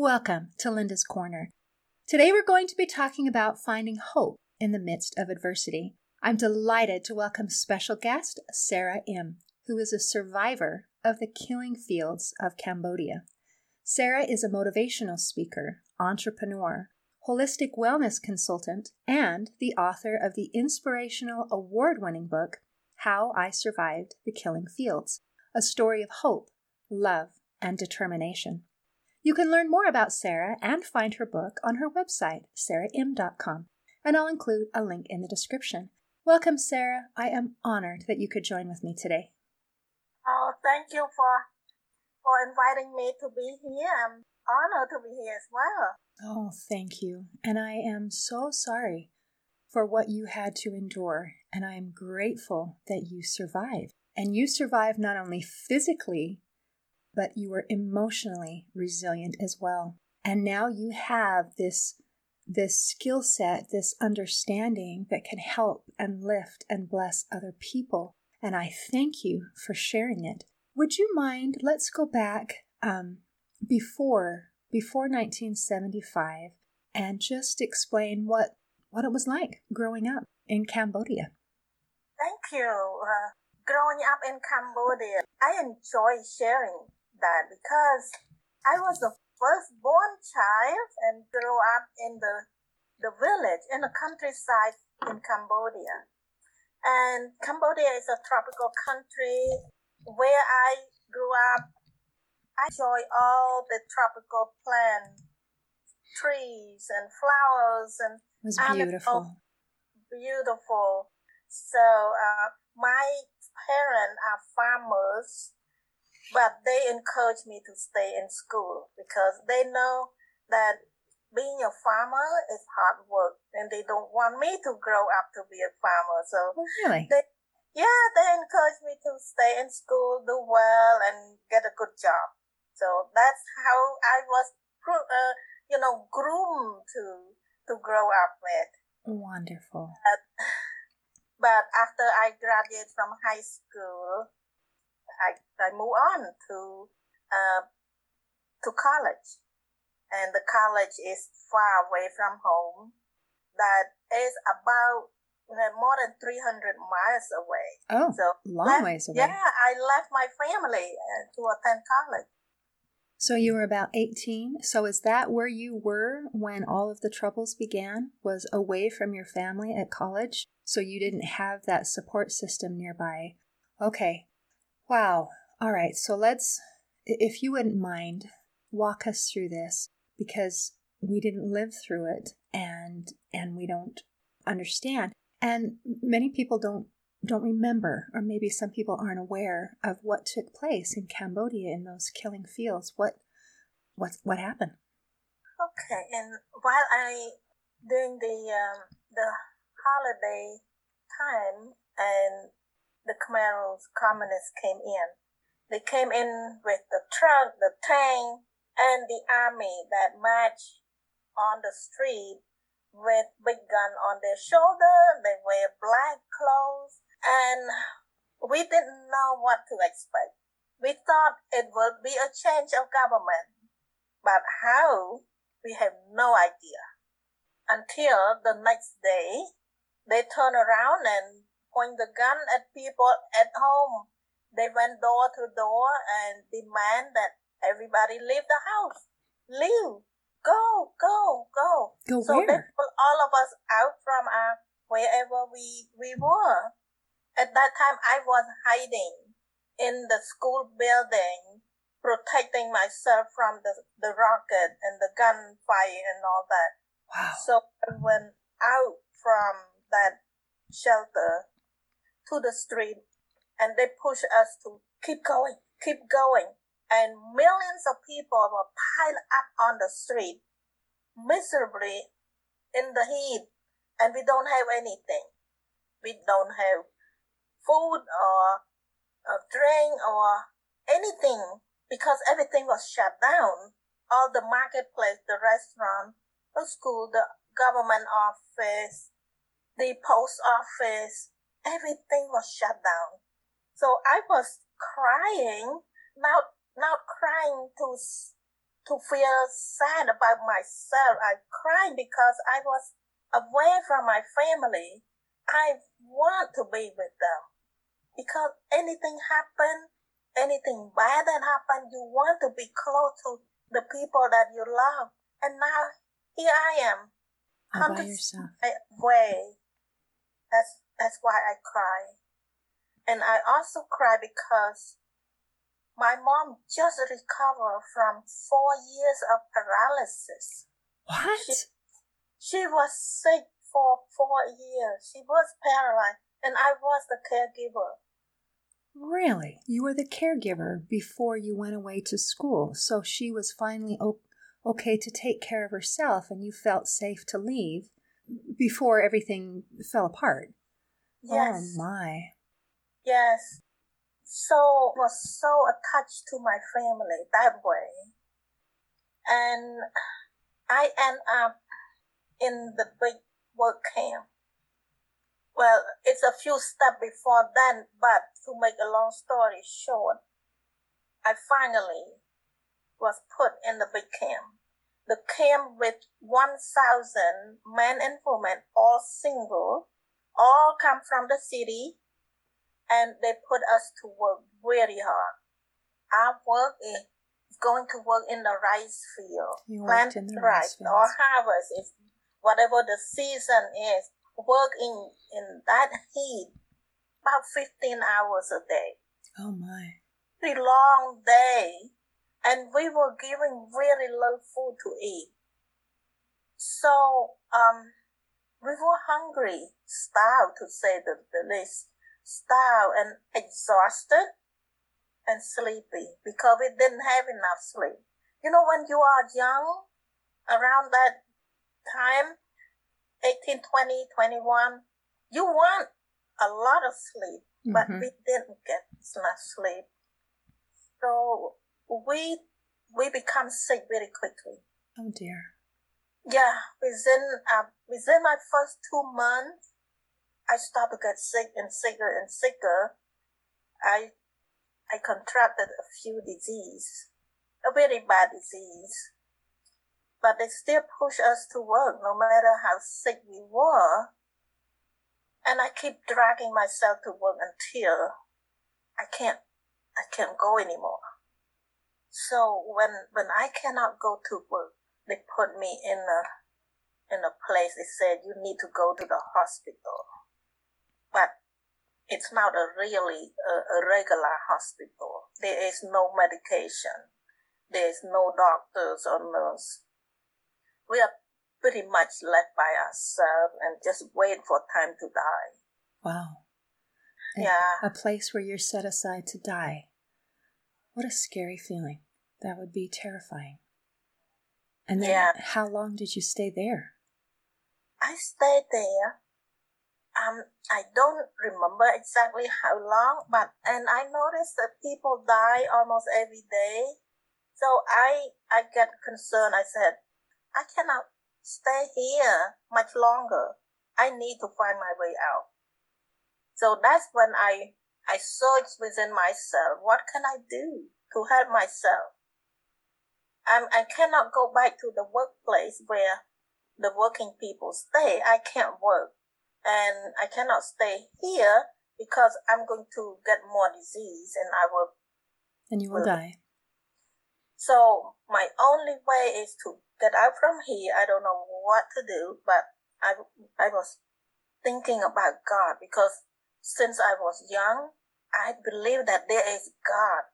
Welcome to Linda's Corner. Today we're going to be talking about finding hope in the midst of adversity. I'm delighted to welcome special guest Sarah Im, who is a survivor of the killing fields of Cambodia. Sarah is a motivational speaker, entrepreneur, holistic wellness consultant, and the author of the inspirational award winning book, How I Survived the Killing Fields, a story of hope, love, and determination. You can learn more about Sarah and find her book on her website, sarahm.com, and I'll include a link in the description. Welcome, Sarah. I am honored that you could join with me today. Oh, thank you for for inviting me to be here. I'm honored to be here as well. Oh, thank you. And I am so sorry for what you had to endure, and I am grateful that you survived. And you survived not only physically, but you were emotionally resilient as well. And now you have this this skill set, this understanding that can help and lift and bless other people. And I thank you for sharing it. Would you mind? Let's go back um, before before 1975 and just explain what what it was like growing up in Cambodia. Thank you. Uh, growing up in Cambodia, I enjoy sharing that because I was the firstborn child and grew up in the the village in the countryside in Cambodia. And Cambodia is a tropical country where I grew up. I enjoy all the tropical plants, trees and flowers and it was beautiful. Beautiful. So uh, my parents are farmers but they encourage me to stay in school because they know that being a farmer is hard work and they don't want me to grow up to be a farmer. So oh, really? they, yeah, they encourage me to stay in school, do well, and get a good job. So that's how I was, uh, you know, groomed to to grow up with. Wonderful. But, but after I graduated from high school, I, I moved on to uh, to college, and the college is far away from home. That is about uh, more than 300 miles away. Oh, so long left, ways away. Yeah, I left my family uh, to attend college. So you were about 18. So is that where you were when all of the troubles began? Was away from your family at college? So you didn't have that support system nearby. Okay, Wow. All right. So let's, if you wouldn't mind, walk us through this because we didn't live through it and and we don't understand and many people don't don't remember or maybe some people aren't aware of what took place in Cambodia in those killing fields what what what happened okay and while i during the um, the holiday time and the Khmer's communists came in. They came in with the truck, the tank, and the army that marched on the street with big gun on their shoulder. They wear black clothes, and we didn't know what to expect. We thought it would be a change of government, but how? We have no idea. Until the next day, they turn around and point the gun at people at home. They went door to door and demand that everybody leave the house. Leave. Go, go, go. Go so where? they pulled all of us out from our wherever we, we were. At that time, I was hiding in the school building, protecting myself from the, the rocket and the gunfire and all that. Wow. So I went out from that shelter to the street and they push us to keep going, keep going. And millions of people were piled up on the street miserably in the heat and we don't have anything. We don't have food or a drink or anything because everything was shut down. All the marketplace, the restaurant, the school, the government office, the post office, everything was shut down. So I was crying, not not crying to to feel sad about myself. I cried because I was away from my family. I want to be with them because anything happen, anything bad that happen, you want to be close to the people that you love. And now here I am, All by yourself. Way. That's that's why I cry. And I also cry because my mom just recovered from four years of paralysis. What? She, she was sick for four years. She was paralyzed, and I was the caregiver. Really? You were the caregiver before you went away to school, so she was finally okay to take care of herself, and you felt safe to leave before everything fell apart. Oh yes. Oh, my. Yes so was so attached to my family that way. And I end up in the big work camp. Well, it's a few steps before then, but to make a long story short, I finally was put in the big camp. The camp with 1,000 men and women, all single, all come from the city, and they put us to work really hard. Our work is going to work in the rice field, you plant the rice, rice or harvest is whatever the season is. Work in in that heat about fifteen hours a day. Oh my! Pretty long day, and we were given very little food to eat. So um, we were hungry, starved to say the, the least starved and exhausted and sleepy because we didn't have enough sleep. You know, when you are young, around that time, 18, 20, 21, you want a lot of sleep, mm-hmm. but we didn't get enough sleep. So we we become sick very quickly. Oh dear. Yeah, within uh, within my first two months, I started to get sick and sicker and sicker. I I contracted a few disease, a very bad disease. But they still push us to work no matter how sick we were. And I keep dragging myself to work until I can't I can't go anymore. So when when I cannot go to work, they put me in a in a place they said you need to go to the hospital but it's not a really a, a regular hospital. There is no medication. There is no doctors or nurse. We are pretty much left by ourselves and just wait for time to die. Wow. yeah. A place where you're set aside to die. What a scary feeling. That would be terrifying. And then yeah. how long did you stay there? I stayed there um, I don't remember exactly how long, but and I noticed that people die almost every day. So I I get concerned. I said, I cannot stay here much longer. I need to find my way out. So that's when I I searched within myself. What can I do to help myself? I'm, I cannot go back to the workplace where the working people stay. I can't work and I cannot stay here because I'm going to get more disease and I will. And you will, will die. So my only way is to get out from here. I don't know what to do, but I, I was thinking about God because since I was young, I believe that there is God.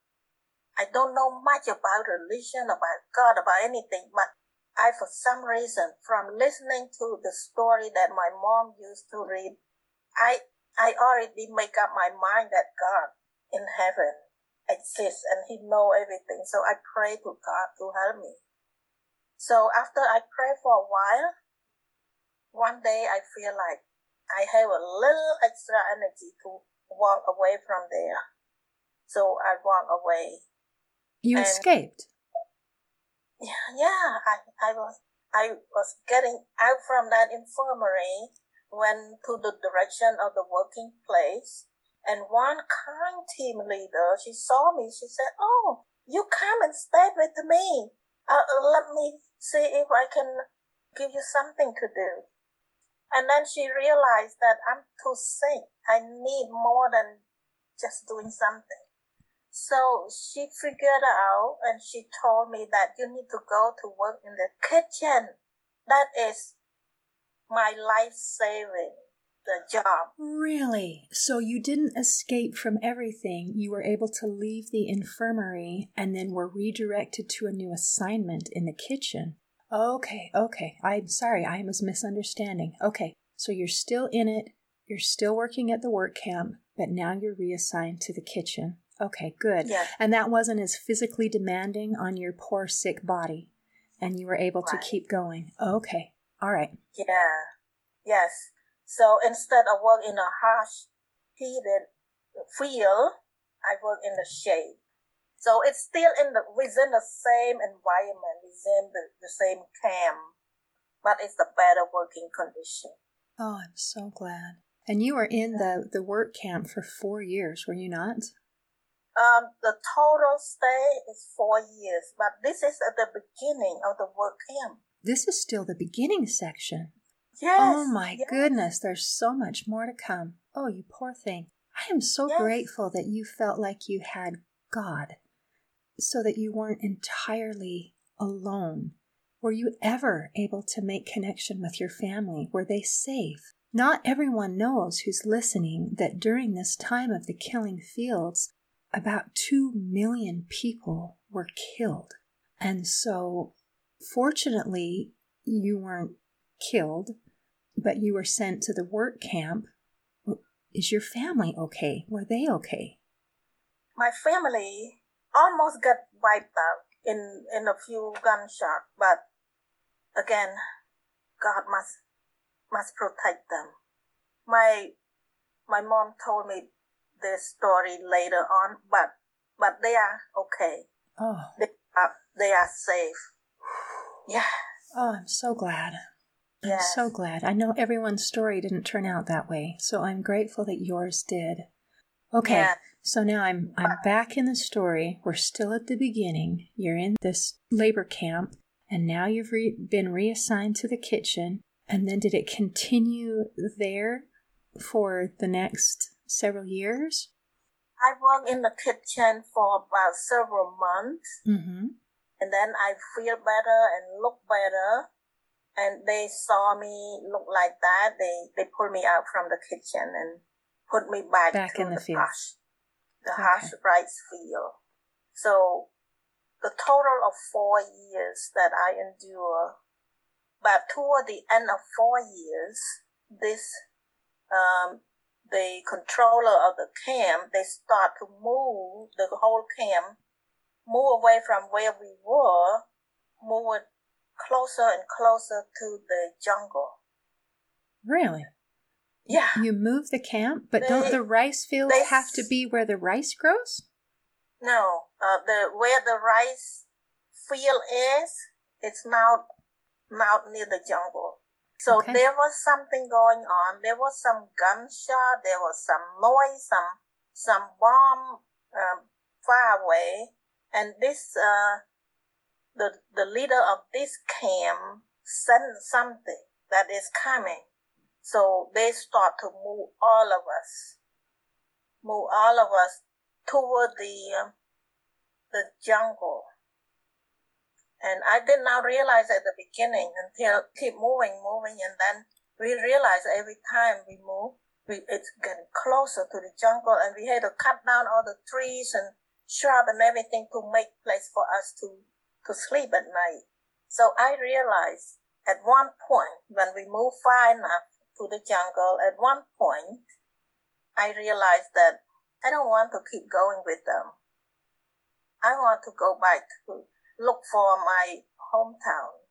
I don't know much about religion, about God, about anything, but I, for some reason, from listening to the story that my mom used to read, I, I already make up my mind that God in heaven exists and he know everything. So I pray to God to help me. So after I pray for a while, one day I feel like I have a little extra energy to walk away from there. So I walk away. You and escaped yeah, yeah, I, I was I was getting out from that infirmary, went to the direction of the working place, and one kind team leader, she saw me, she said, Oh, you come and stay with me. uh, let me see if I can give you something to do. And then she realized that I'm too sick. I need more than just doing something. So she figured out and she told me that you need to go to work in the kitchen. That is my life saving the job. Really? So you didn't escape from everything. You were able to leave the infirmary and then were redirected to a new assignment in the kitchen. Okay, okay. I'm sorry, I was misunderstanding. Okay, so you're still in it, you're still working at the work camp, but now you're reassigned to the kitchen. Okay, good. Yeah. And that wasn't as physically demanding on your poor sick body, and you were able Right. to keep going. Okay, all right. Yeah. Yes. So instead of work in a harsh, heated field, I work in the shade. So it's still in the within the same environment, within the, the same camp, but it's a better working condition. Oh, I'm so glad. And you were in the, the work camp for four years, were you not? Um, the total stay is four years, but this is at the beginning of the work camp. This is still the beginning section. Yes. oh my yes. goodness, there's so much more to come. Oh, you poor thing. I am so Yes. grateful that you felt like you had God so that you weren't entirely alone. Were you ever able to make connection with your family? Were they safe? Not everyone knows who's listening that during this time of the killing fields, about 2 million people were killed. And so, fortunately, you weren't killed, but you were sent to the work camp. Is your family okay? Were they okay? my family almost got wiped out in in a few gunshots, but again, God must must protect them. My my mom told me this story later on, but but they are okay. Oh, They are they are safe. Yeah. oh, I'm so glad. I'm so glad. I know everyone's story didn't turn out that way, so I'm grateful that yours did. Okay, Yeah. so now I'm I'm back in the story. We're still at the beginning. You're in this labor camp, and now you've re- been reassigned to the kitchen. And then did it continue there for the next several years? I worked in the kitchen for about several months. Mm-hmm. and then I feel better and look better. And they saw me look like that. They they pulled me out from the kitchen and put me back, Back in the the field. harsh, the Okay. harsh rice field. So the total of four years that I endure, but toward the end of four years, this um, the controller of the camp they start to move the whole camp move away from where we were, move it closer and closer to the jungle. Really? Yeah. You move the camp, but don't the rice fields they have to be where the rice grows? No, uh, the where the rice field is, it's now now near the jungle. So Okay. there was something going on. There was some gunshot. There was some noise. Some some bomb um, far away. And this uh, the the leader of this camp sent something that is coming. So they start to move all of us, move all of us toward the um, the jungle. And I did not realize at the beginning until keep moving, moving, and then we realized every time we move, we, it's getting closer to the jungle, and we had to cut down all the trees and shrub and everything to make place for us to to sleep at night. So I realized at one point when we moved far enough to the jungle, at one point I realized that I don't want to keep going with them. I want to go back to look for my hometown.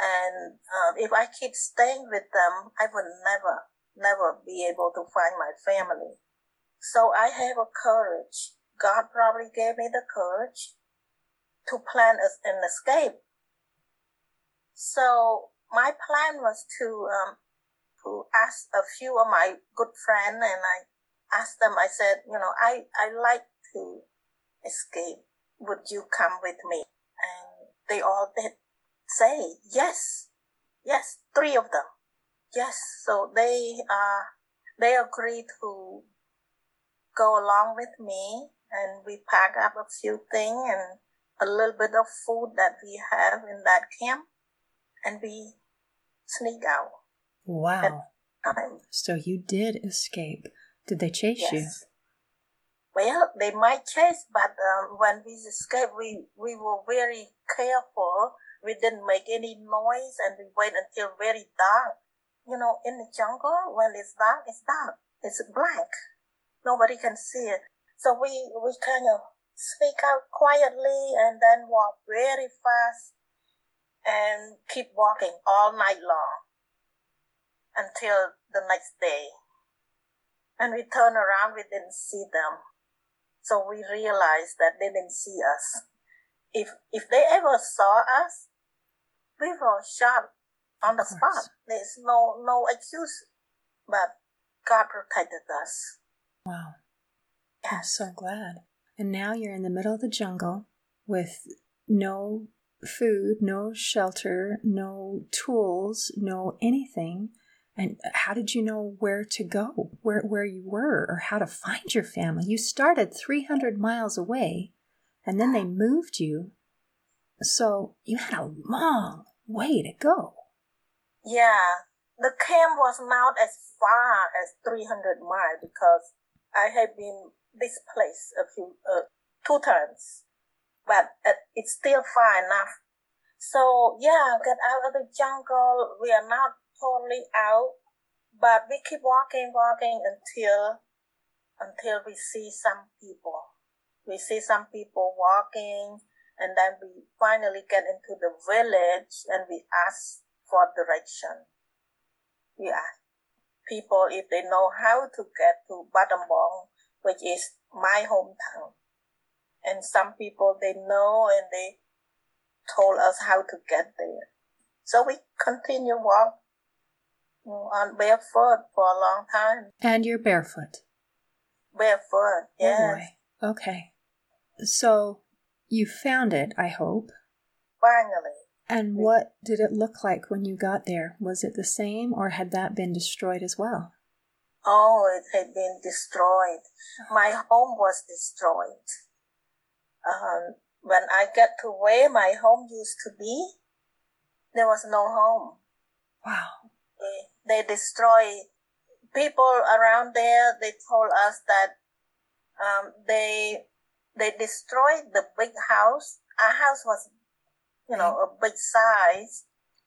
And um, if I keep staying with them, I will never, never be able to find my family. So I have a courage. God probably gave me the courage to plan an escape. So my plan was to um, to ask a few of my good friends, and I asked them. I said, you know, I I like to escape. Would you come with me? And they all did say yes, yes, three of them, yes. So they uh they agreed to go along with me, and we pack up a few things and a little bit of food that we have in that camp, and we sneak out. Wow. So you did escape. Did they chase yes. Well, they might chase, but um, when we escaped, we, we were very careful. We didn't make any noise and we wait until very dark. You know, in the jungle, when it's dark, it's dark. It's blank. Nobody can see it. So we, we kind of sneak out quietly and then walk very fast and keep walking all night long until the next day. And we turn around, we didn't see them. So we realized that they didn't see us. If if they ever saw us, we were shot on the spot. There's no no excuse, but God protected us. Wow. Yes. I'm so glad. And now you're in the middle of the jungle with no food, no shelter, no tools, no anything. And how did you know where to go, where, where you were, or how to find your family? You started 300 miles away and then they moved you. So you had a long way to go. Yeah, the camp was not as far as 300 miles because I had been displaced a few, uh, two times, but it's still far enough. So yeah, get out of the jungle. We are not totally out, but we keep walking, walking until until we see some people. We see some people walking, and then we finally get into the village and we ask for direction. We ask people if they know how to get to Battambang, which is my hometown. And some people they know and they told us how to get there. So we continue walk on barefoot for a long time. And you're barefoot. Barefoot, yeah. Oh okay. So you found it, I hope. Finally. And what did it look like when you got there? Was it the same or had that been destroyed as well? Oh, it had been destroyed. My home was destroyed. Um, when I got to where my home used to be, there was no home. Wow they destroy people around there. They told us that um, they they destroyed the big house. Our house was, you know, a big size.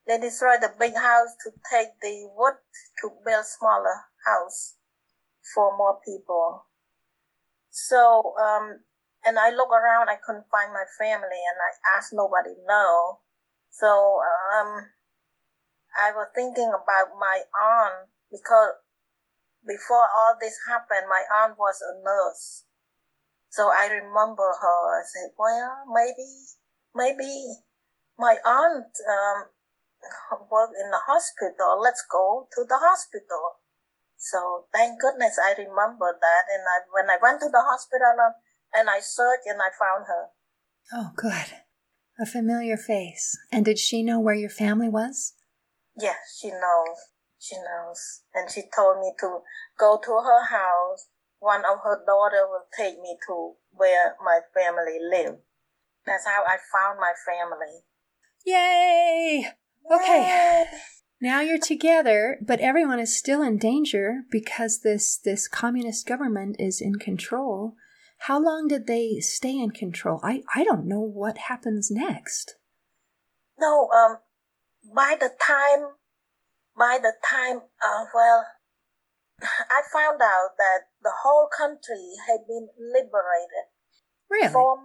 They destroyed the big house to take the wood to build smaller house for more people. So, um, and I look around, I couldn't find my family, and I asked nobody no. So, um, I was thinking about my aunt because before all this happened, my aunt was a nurse. So I remember her. I said, well, maybe, maybe my aunt um, worked in the hospital. Let's go to the hospital. So thank goodness I remember that. And I, when I went to the hospital um, and I searched and I found her. Oh, good. A familiar face. And did she know where your family was? Yes, she knows. She knows. And she told me to go to her house. One of her daughter will take me to where my family live. That's how I found my family. Yay! Okay. Yay! Now you're together, but everyone is still in danger because this this communist government is in control. How long did they stay in control? I, I don't know what happens next. No, um, by the time, by the time, uh, well, I found out that the whole country had been liberated. Really? Four,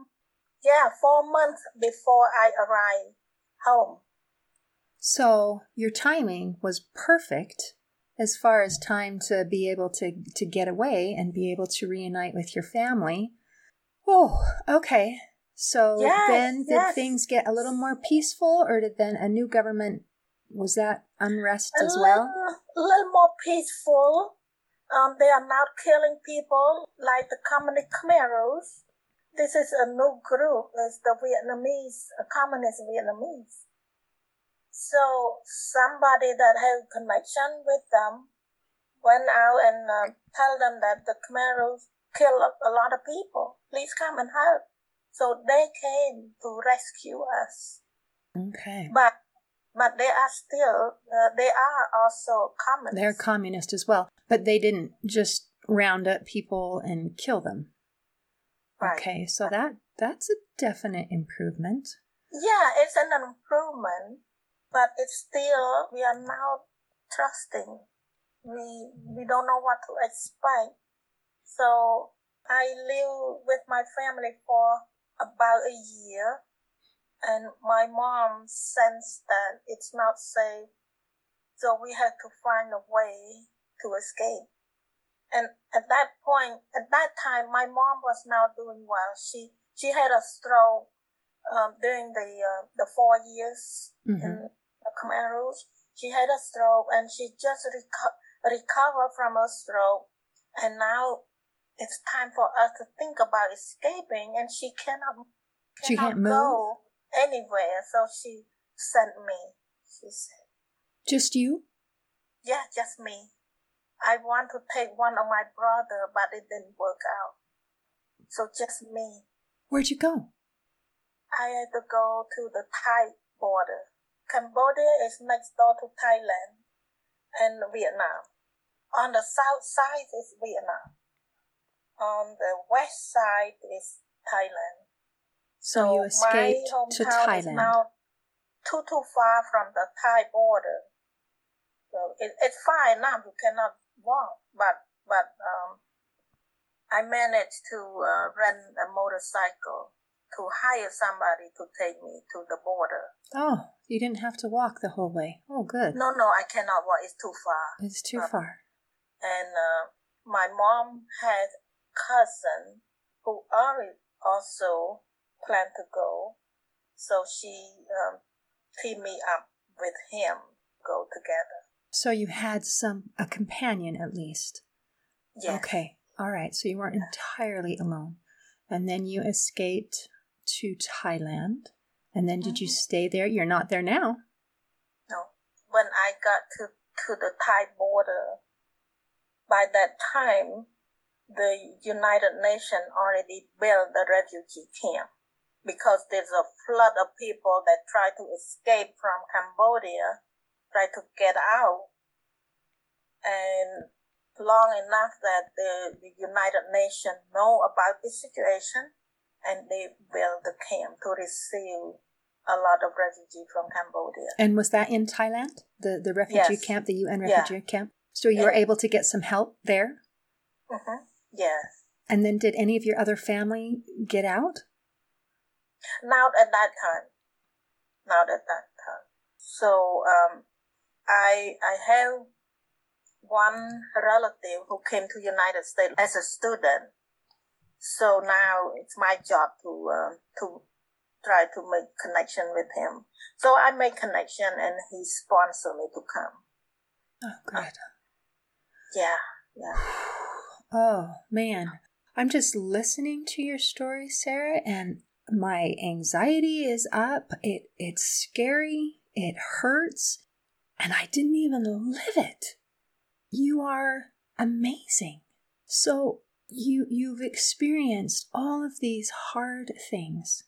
yeah, four months before I arrived home. So your timing was perfect as far as time to be able to, to get away and be able to reunite with your family. Oh, okay. So yes, then did yes. things get a little more peaceful or did then a new government was that unrest a as well? A little more peaceful. Um, they are not killing people like the communist Khmer Rouge. this is a new group. It's the Vietnamese, a communist Vietnamese. So somebody that had connection with them went out and uh, tell them that the Khmer Rouge kill a lot of people. Please come and help. So they came to rescue us. Okay. But but they are still uh, they are also communist. They're communist as well, but they didn't just round up people and kill them. Right. Okay, so that that's a definite improvement. Yeah, it's an improvement, but it's still we are now trusting. We we don't know what to expect. So I live with my family for about a year, and my mom sensed that it's not safe, so we had to find a way to escape. And at that point, at that time, my mom was not doing well. She she had a stroke um, during the uh, the four years mm-hmm. in the Khmer Rouge. She had a stroke, and she just reco- recovered from a stroke, and now it's time for us to think about escaping. And she cannot, cannot she can't move go anywhere, so she sent me. She said, "Just you?" Yeah, just me. I want to take one of my brother, but it didn't work out. So just me. Where'd you go? I had to go to the Thai border. Cambodia is next door to Thailand and Vietnam. On the south side is Vietnam. On the west side is Thailand. So, so you escaped to Thailand. Is now too too far from the Thai border. So it, it's fine now. You cannot walk, but but um, I managed to uh, rent a motorcycle to hire somebody to take me to the border. Oh, you didn't have to walk the whole way. Oh, good. No, no, I cannot walk. It's too far. It's too um, far. And uh, my mom had cousin who already also planned to go, so she um, teamed me up with him. Go together. So you had some a companion at least. Yes. Okay. All right. So you weren't entirely alone. And then you escaped to Thailand. And then did mm-hmm. you stay there? You're not there now. No. When I got to, to the Thai border, by that time, the United Nations already built the refugee camp because there's a flood of people that try to escape from Cambodia try to get out. And long enough that the, the United Nations know about this situation and they build the camp to receive a lot of refugees from Cambodia. And was that in Thailand? The the refugee yes. camp, the UN refugee yeah. camp? So you yeah. were able to get some help there? Mm-hmm. Yes. And then did any of your other family get out? Not at that time. Not at that time. So um, I I have one relative who came to United States as a student. So now it's my job to uh, to try to make connection with him. So I make connection and he sponsored me to come. Oh, good. Yeah, yeah. Oh man, I'm just listening to your story, Sarah, and my anxiety is up. It it's scary. It hurts and I didn't even live it. You are amazing. So you you've experienced all of these hard things.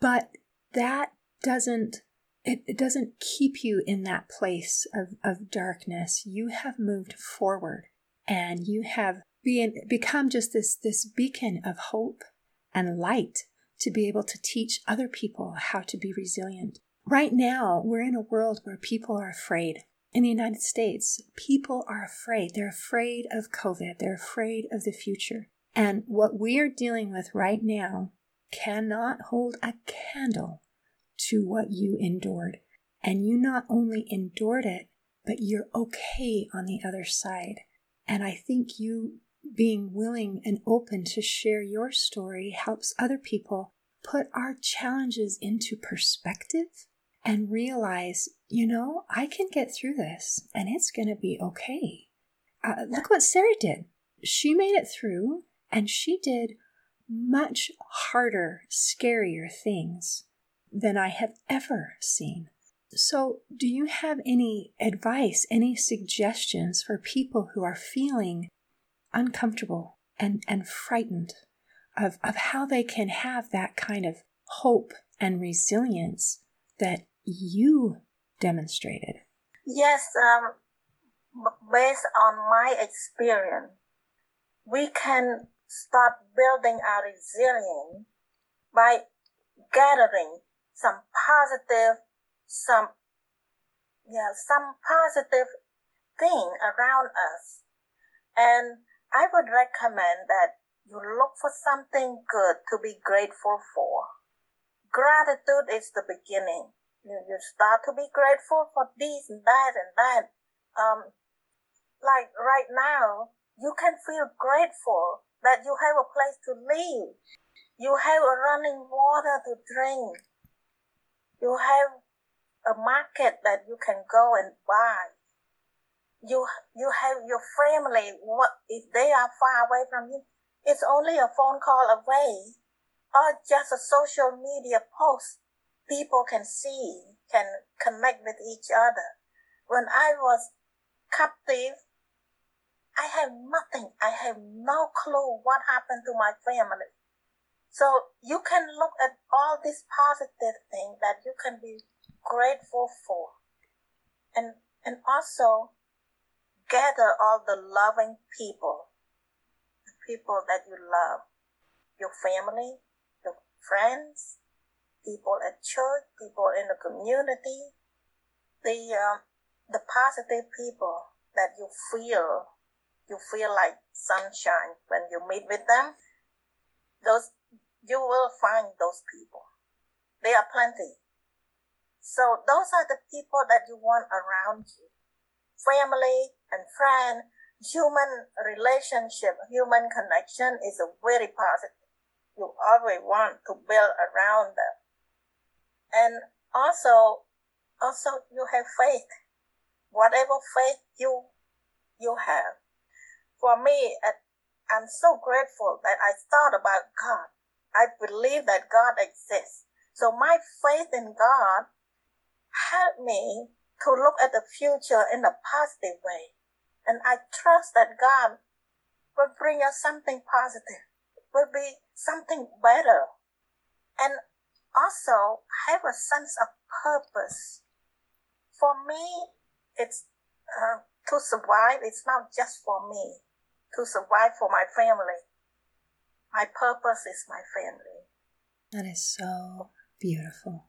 But that doesn't it, it doesn't keep you in that place of, of darkness. You have moved forward and you have been, become just this, this beacon of hope and light to be able to teach other people how to be resilient. Right now, we're in a world where people are afraid. In the United States, people are afraid. They're afraid of COVID. They're afraid of the future. And what we are dealing with right now cannot hold a candle to what you endured. And you not only endured it, but you're okay on the other side. And I think you being willing and open to share your story helps other people put our challenges into perspective and realize, you know, I can get through this and it's going to be okay. Uh, look what Sarah did. She made it through and she did much harder, scarier things than I have ever seen. So, do you have any advice, any suggestions for people who are feeling uncomfortable and, and frightened of, of how they can have that kind of hope and resilience that you demonstrated? Yes, um, based on my experience, we can start building our resilience by gathering some positive, some, yeah, some positive thing around us. And I would recommend that you look for something good to be grateful for. Gratitude is the beginning. You, you start to be grateful for this and that and that. Um, like right now, you can feel grateful that you have a place to live. You have a running water to drink. You have a market that you can go and buy. You, you have your family. What, if they are far away from you, it's only a phone call away or just a social media post people can see, can connect with each other. When I was captive, I have nothing. I have no clue what happened to my family. So you can look at all these positive things that you can be grateful for. And, and also gather all the loving people, the people that you love, your family, your friends, people at church, people in the community, the, uh, the positive people that you feel you feel like sunshine when you meet with them, those you will find those people. They are plenty. So those are the people that you want around you. Family and friend, human relationship, human connection is very positive. You always want to build around them. And also, also you have faith. Whatever faith you, you have, for me, I'm so grateful that I thought about God. I believe that God exists. So my faith in God helped me to look at the future in a positive way. And I trust that God will bring us something positive, will be something better. And also have a sense of purpose. For me, it's uh, to survive. It's not just for me to survive for my family. My purpose is my family. That is so beautiful.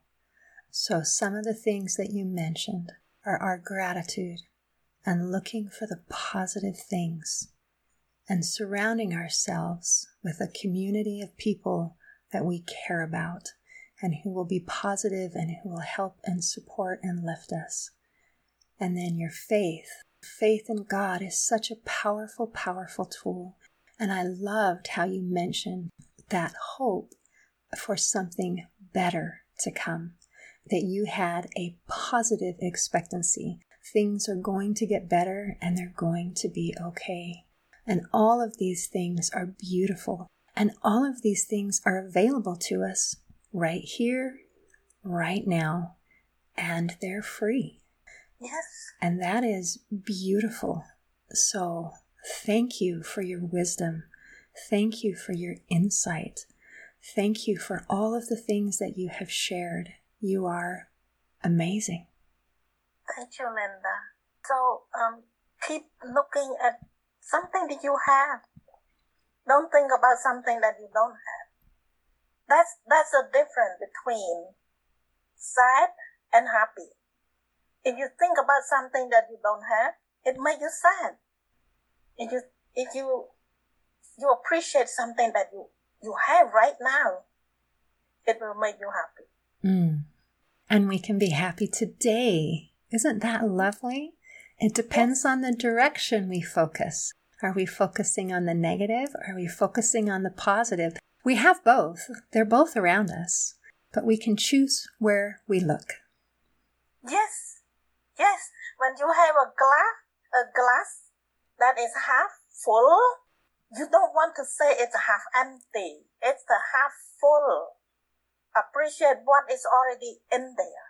So, some of the things that you mentioned are our gratitude and looking for the positive things and surrounding ourselves with a community of people that we care about and who will be positive and who will help and support and lift us. And then your faith Faith in God is such a powerful, powerful tool. And I loved how you mentioned that hope for something better to come, that you had a positive expectancy. Things are going to get better and they're going to be okay. And all of these things are beautiful. And all of these things are available to us right here, right now, and they're free. Yes. And that is beautiful. So thank you for your wisdom. Thank you for your insight. Thank you for all of the things that you have shared. You are amazing. Thank you, Linda. So um, keep looking at something that you have. Don't think about something that you don't have. That's that's the difference between sad and happy. If you think about something that you don't have, it makes you sad. If you if you you appreciate something that you you have right now, it will make you happy. Mm. And we can be happy today. Isn't that lovely? It depends on the direction we focus. Are we focusing on the negative? Are we focusing on the positive? We have both. They're both around us, but we can choose where we look. Yes, Yes, when you have a glass, a glass that is half full, you don't want to say it's half empty. It's half full. Appreciate what is already in there.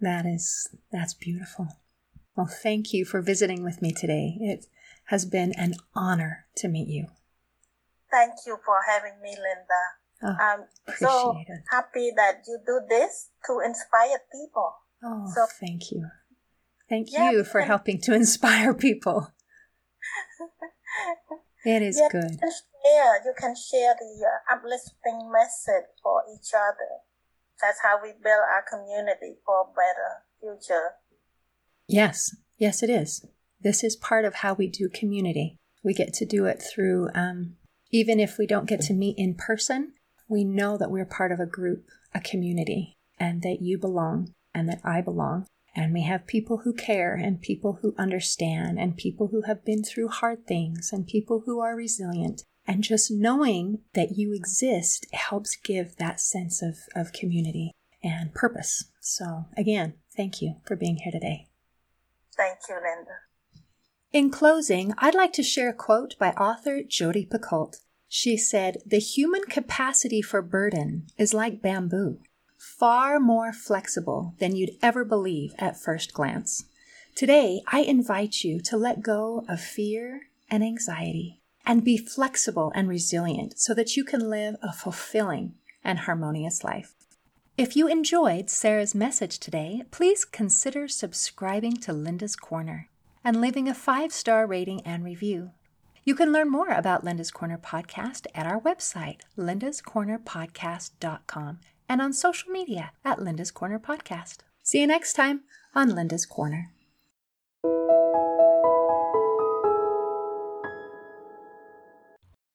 That is, that's beautiful. Well, thank you for visiting with me today. It has been an honor to meet you. Thank you for having me, Linda. Oh, I'm so it. happy that you do this to inspire people. Oh, So- thank you. Thank Yeah, you for helping to inspire people. It is Yeah, good. You can share, you can share the uh, uplifting message for each other. That's how we build our community for a better future. Yes, yes, it is. This is part of how we do community. We get to do it through, um, even if we don't get to meet in person, we know that we're part of a group, a community, and that you belong and that I belong. And we have people who care and people who understand and people who have been through hard things and people who are resilient. And just knowing that you exist helps give that sense of, of community and purpose. So, again, thank you for being here today. Thank you, Linda. In closing, I'd like to share a quote by author Jodi Picoult. She said, The human capacity for burden is like bamboo, far more flexible than you'd ever believe at first glance. Today, I invite you to let go of fear and anxiety and be flexible and resilient so that you can live a fulfilling and harmonious life. If you enjoyed Sarah's message today, please consider subscribing to Linda's Corner and leaving a five star rating and review. You can learn more about Linda's Corner podcast at our website, lindascornerpodcast.com, and on social media at Linda's Corner Podcast. See you next time on Linda's Corner.